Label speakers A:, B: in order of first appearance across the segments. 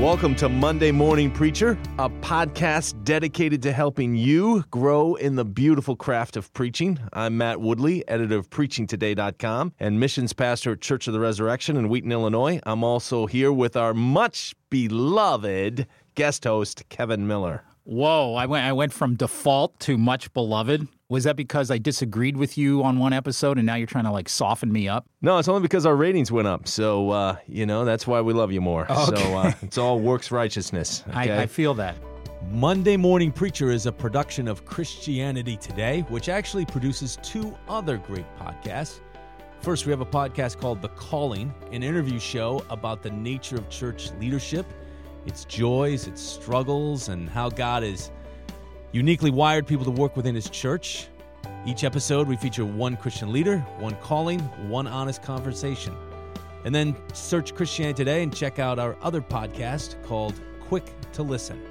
A: Welcome to Monday Morning Preacher, a podcast dedicated to helping you grow in the beautiful craft of preaching. I'm Matt Woodley, editor of PreachingToday.com and missions pastor at Church of the Resurrection in Wheaton, Illinois. I'm also here with our much beloved guest host, Kevin Miller.
B: Whoa, I went I went from default to much beloved. Was that because I disagreed with you on one episode and now you're trying to like soften me up?
A: No, it's only because our ratings went up. So, uh, you know, that's why we love you more.
B: Okay.
A: So uh, it's all works righteousness. Okay?
B: I, I feel that.
C: Monday Morning Preacher is a production of Christianity Today, which actually produces two other great podcasts. First, we have a podcast called The Calling, an interview show about the nature of church leadership, its joys, its struggles, and how God has uniquely wired people to work within His church. Each episode, we feature one Christian leader, one calling, one honest conversation. And then search Christianity Today and check out our other podcast called Quick to Listen.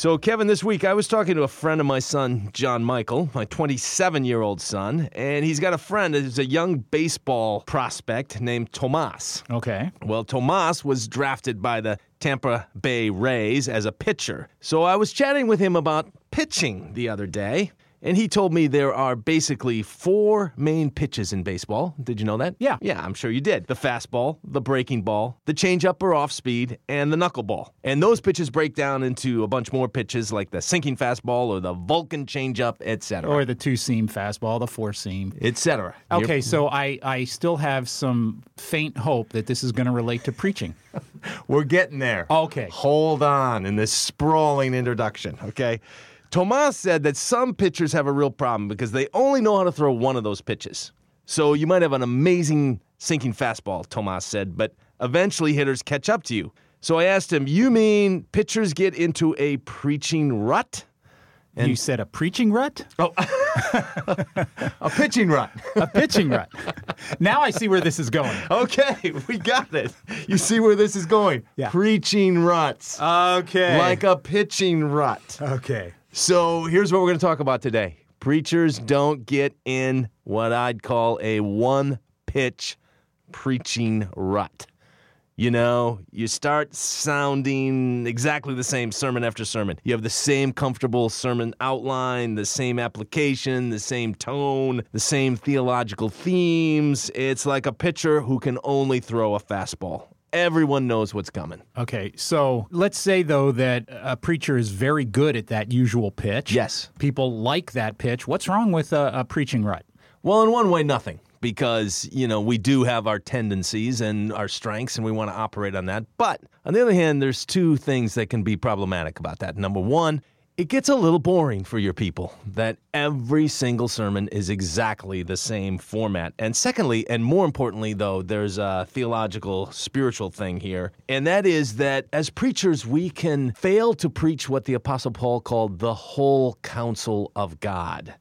A: So, Kevin, this week I was talking to a friend of my son, John Michael, my 27 year old son, and he's got a friend who's a young baseball prospect named Tomas.
B: Okay.
A: Well, Tomas was drafted by the Tampa Bay Rays as a pitcher. So I was chatting with him about pitching the other day, and he told me there are basically four main pitches in baseball. Did you know that?
B: Yeah.
A: Yeah, I'm sure you did. The fastball, the breaking ball, the changeup or off speed, and the knuckleball. And those pitches break down into a bunch more pitches like the sinking fastball or the Vulcan changeup, etc.
B: Or the two seam fastball, the four seam.
A: etc.
B: Okay, so I, I still have some faint hope that this is going to relate to preaching.
A: We're getting there.
B: Okay.
A: Hold on in this sprawling introduction, okay? Tomas said that some pitchers have a real problem because they only know how to throw one of those pitches. So you might have an amazing sinking fastball, Tomas said, but eventually hitters catch up to you. So I asked him, You mean pitchers get into a preaching rut?
B: you said a preaching rut?
A: Oh, a pitching rut.
B: A pitching rut. Now I see where this is going.
A: Okay, we got it. You see where this is going?
B: Yeah.
A: Preaching ruts.
B: Okay.
A: like a pitching rut.
B: Okay.
A: So here's what we're going to talk about today. Preachers don't get in what I'd call a one pitch preaching rut. You know, you start sounding exactly the same sermon after sermon. You have the same comfortable sermon outline, the same application, the same tone, the same theological themes. It's like a pitcher who can only throw a fastball. Everyone knows what's coming.
B: Okay, so let's say though that a preacher is very good at that usual pitch.
A: Yes.
B: People like that pitch. What's wrong with a, a preaching rut?
A: Well, in one way, nothing, because, you know, we do have our tendencies and our strengths, and we want to operate on that. But on the other hand, there's two things that can be problematic about that. Number one, it gets a little boring for your people that every single sermon is exactly the same format. And secondly, and more importantly, though, there's a theological, spiritual thing here, and that is that as preachers, we can fail to preach what the Apostle Paul called the whole counsel of God.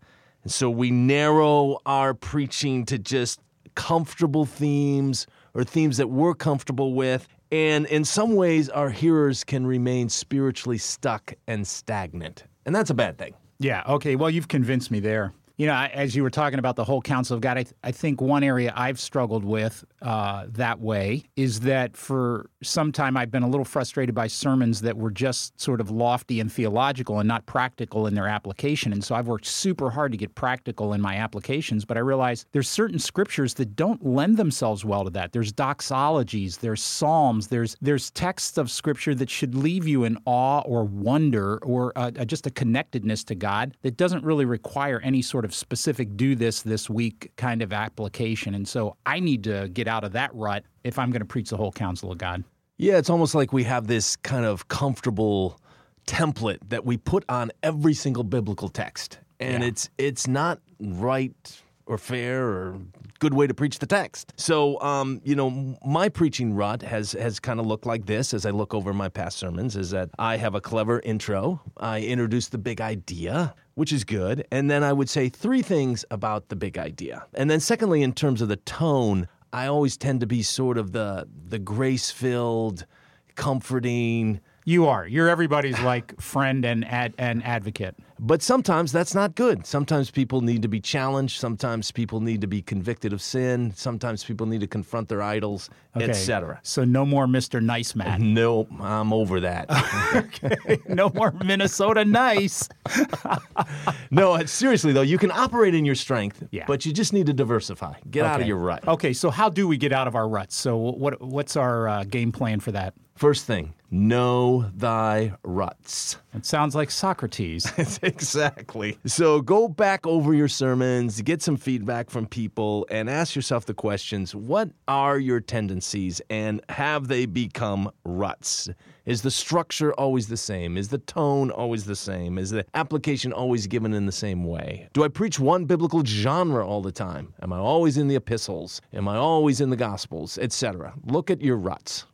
A: And so we narrow our preaching to just comfortable themes or themes that we're comfortable with. And in some ways, our hearers can remain spiritually stuck and stagnant. And that's a bad thing.
B: Yeah. Okay. Well, you've convinced me there. You know, as you were talking about the whole counsel of God, I, th- I think one area I've struggled with uh, that way is that for some time I've been a little frustrated by sermons that were just sort of lofty and theological and not practical in their application. And so I've worked super hard to get practical in my applications, but I realize there's certain scriptures that don't lend themselves well to that. There's doxologies, there's psalms, there's there's texts of scripture that should leave you in awe or wonder or uh, just a connectedness to God that doesn't really require any sort of specific do this this week kind of application. And so I need to get out of that rut if I'm going to preach the whole counsel of God.
A: Yeah, it's almost like we have this kind of comfortable template that we put on every single biblical text. And
B: Yeah.
A: it's it's not right or fair or good way to preach the text. So, um, you know, my preaching rut has has kind of looked like this as I look over my past sermons. Is that I have a clever intro. I introduce the big idea which is good. And then I would say three things about the big idea. And then secondly, in terms of the tone, I always tend to be sort of the the grace filled, comforting.
B: You are. You're everybody's like friend and ad, and advocate.
A: But sometimes that's not good. Sometimes people need to be challenged. Sometimes people need to be convicted of sin. Sometimes people need to confront their idols,
B: Okay.
A: etc.
B: So no more Mr. Nice Man.
A: Nope, I'm over that. okay.
B: no more Minnesota Nice.
A: no, seriously though, you can operate in your strength,
B: Yeah.
A: but you just need to diversify. Get out of
B: Okay.
A: your rut.
B: Okay, so how do we get out of our ruts? So what what's our uh, game plan for that?
A: First thing, know thy ruts.
B: It sounds like Socrates.
A: Exactly. So go back over your sermons, get some feedback from people, and ask yourself the questions what are your tendencies and have they become ruts? Is the structure always the same? Is the tone always the same? Is the application always given in the same way? Do I preach one biblical genre all the time? Am I always in the epistles? Am I always in the gospels, etc.? Look at your ruts.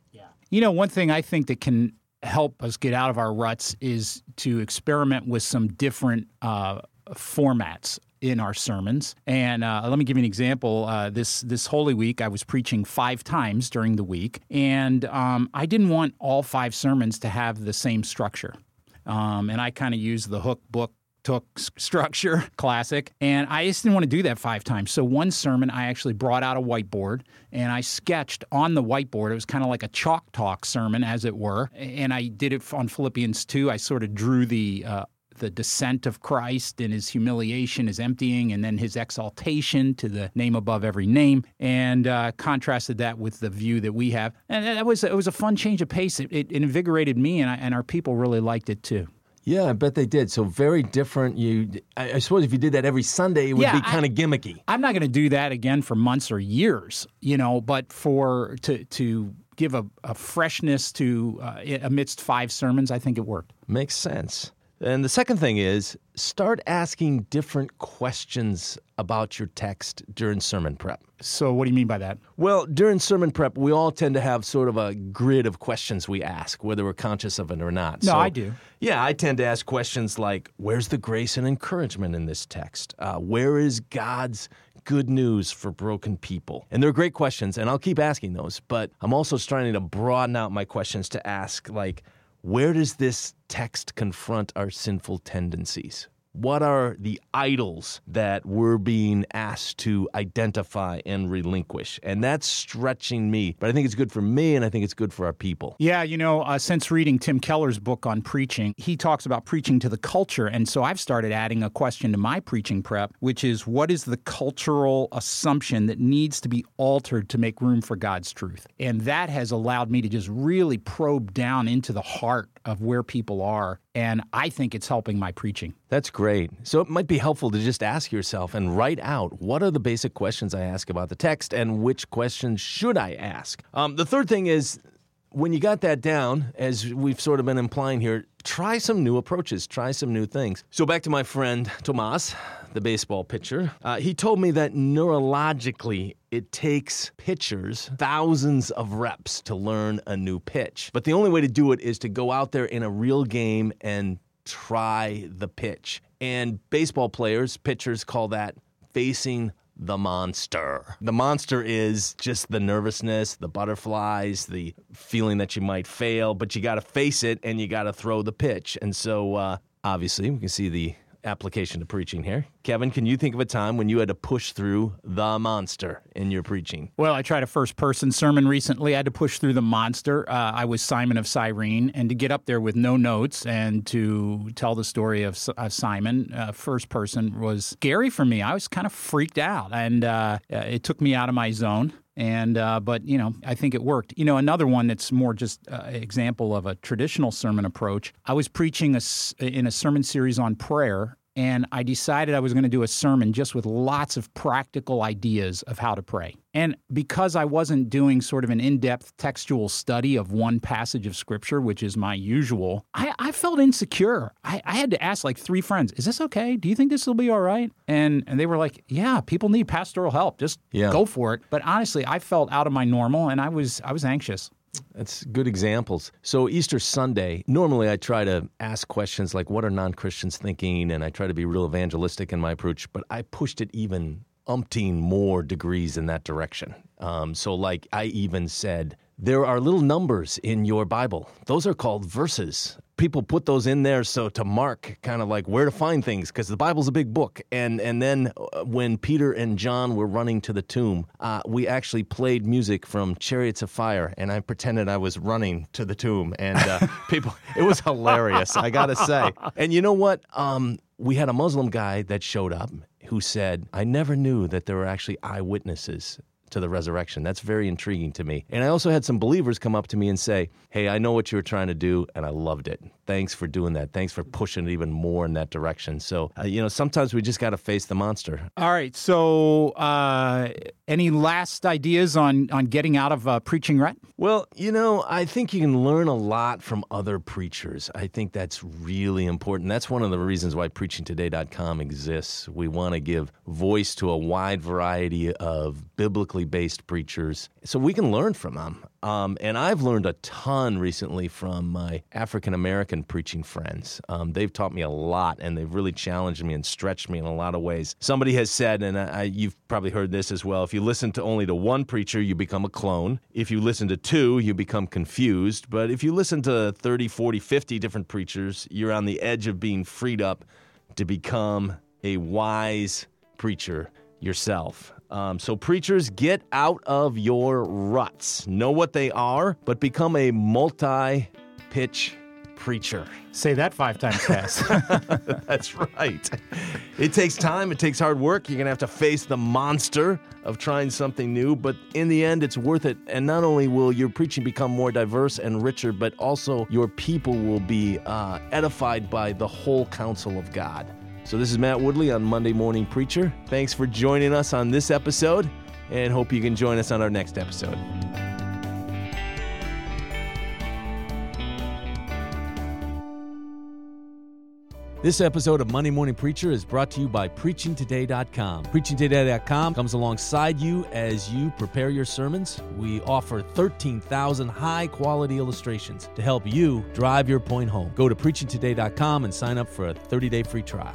B: You know, one thing I think that can help us get out of our ruts is to experiment with some different uh, formats in our sermons. And uh, let me give you an example. Uh, this this Holy Week, I was preaching five times during the week, and um, I didn't want all five sermons to have the same structure. Um, and I kind of used the hook book took structure, classic. And I just didn't want to do that five times. So one sermon, I actually brought out a whiteboard and I sketched on the whiteboard. It was kind of like a chalk talk sermon, as it were. And I did it on Philippians 2. I sort of drew the uh, the descent of Christ and his humiliation, his emptying, and then his exaltation to the name above every name, and uh, contrasted that with the view that we have. And that was it was a fun change of pace. It, it invigorated me, and, I, and our people really liked it too.
A: Yeah, I bet they did. So very different. You, I, I suppose, if you did that every Sunday, it would
B: Yeah,
A: be kind of gimmicky.
B: I'm not going to do that again for months or years, you know. But for to to give a, a freshness to uh, amidst five sermons, I think it worked.
A: Makes sense. And the second thing is start asking different questions about your text during sermon prep.
B: So, what do you mean by that?
A: Well, during sermon prep, we all tend to have sort of a grid of questions we ask, whether we're conscious of it or not.
B: No,
A: So,
B: I do.
A: Yeah, I tend to ask questions like Where's the grace and encouragement in this text? Uh, where is God's good news for broken people? And they're great questions, and I'll keep asking those, but I'm also starting to broaden out my questions to ask, like, where does this text confront our sinful tendencies? What are the idols that we're being asked to identify and relinquish? And that's stretching me, but I think it's good for me and I think it's good for our people.
B: Yeah, you know, uh, since reading Tim Keller's book on preaching, he talks about preaching to the culture. And so I've started adding a question to my preaching prep, which is what is the cultural assumption that needs to be altered to make room for God's truth? And that has allowed me to just really probe down into the heart of where people are. And I think it's helping my preaching.
A: That's great. So it might be helpful to just ask yourself and write out what are the basic questions I ask about the text and which questions should I ask. Um, the third thing is when you got that down, as we've sort of been implying here, try some new approaches, try some new things. So back to my friend Tomas, the baseball pitcher. Uh, he told me that neurologically, it takes pitchers thousands of reps to learn a new pitch. But the only way to do it is to go out there in a real game and try the pitch. And baseball players, pitchers call that facing the monster. The monster is just the nervousness, the butterflies, the feeling that you might fail, but you got to face it and you got to throw the pitch. And so, uh, obviously, we can see the application to preaching here. Kevin, can you think of a time when you had to push through the monster in your preaching?
B: Well, I tried a first person sermon recently. I had to push through the monster. Uh, I was Simon of Cyrene, and to get up there with no notes and to tell the story of Simon, uh, first person, was scary for me. I was kind of freaked out, and uh, uh, it took me out of my zone. And uh, but you know, I think it worked. You know, another one that's more just uh, example of a traditional sermon approach. I was preaching a in a sermon series on prayer, and I decided I was going to do a sermon just with lots of practical ideas of how to pray. And because I wasn't doing sort of an in depth textual study of one passage of scripture, which is my usual, I, I felt insecure. I, I, had to ask like three friends, is this okay? Do you think this will be all right? And, and they were like, yeah, people need pastoral help. Just yeah. go for it. But honestly, I felt out of my normal and I was, I was anxious.
A: That's good examples. So, Easter Sunday, normally I try to ask questions like, what are non Christians thinking? And I try to be real evangelistic in my approach, but I pushed it even umpteen more degrees in that direction. Um, so, like, I even said, there are little numbers in your Bible. Those are called verses. People put those in there so to mark kind of like where to find things because the Bible's a big book. And and then uh, when Peter and John were running to the tomb, uh, we actually played music from Chariots of Fire, and I pretended I was running to the tomb. And uh, people, it was hilarious. I gotta say. And you know what? Um, we had a Muslim guy that showed up who said, I never knew that there were actually eyewitnesses to the resurrection. That's very intriguing to me. And I also had some believers come up to me and say, Hey, I know what you were trying to do, and I loved it. Thanks for doing that. Thanks for pushing it even more in that direction. So, uh, you know, sometimes we just got to face the monster.
B: All right. So, uh, any last ideas on, on getting out of uh, preaching rut?
A: Well, you know, I think you can learn a lot from other preachers. I think that's really important. That's one of the reasons why preachingtoday.com exists. We want to give voice to a wide variety of biblically based preachers so we can learn from them. Um, and I've learned a ton recently from my African American preaching friends. Um, they've taught me a lot and they've really challenged me and stretched me in a lot of ways. Somebody has said, and I, you've probably heard this as well if you listen to only to one preacher, you become a clone. If you listen to two, you become confused. But if you listen to 30, 40, 50 different preachers, you're on the edge of being freed up to become a wise preacher yourself. Um, so, preachers, get out of your ruts. Know what they are, but become a multi pitch preacher.
B: Say that five times fast.
A: That's right. It takes time, it takes hard work. You're going to have to face the monster of trying something new, but in the end, it's worth it. And not only will your preaching become more diverse and richer, but also your people will be uh, edified by the whole counsel of God. So, this is Matt Woodley on Monday Morning Preacher. Thanks for joining us on this episode, and hope you can join us on our next episode.
C: This episode of Monday Morning Preacher is brought to you by PreachingToday.com. PreachingToday.com comes alongside you as you prepare your sermons. We offer 13,000 high quality illustrations to help you drive your point home. Go to PreachingToday.com and sign up for a 30 day free trial.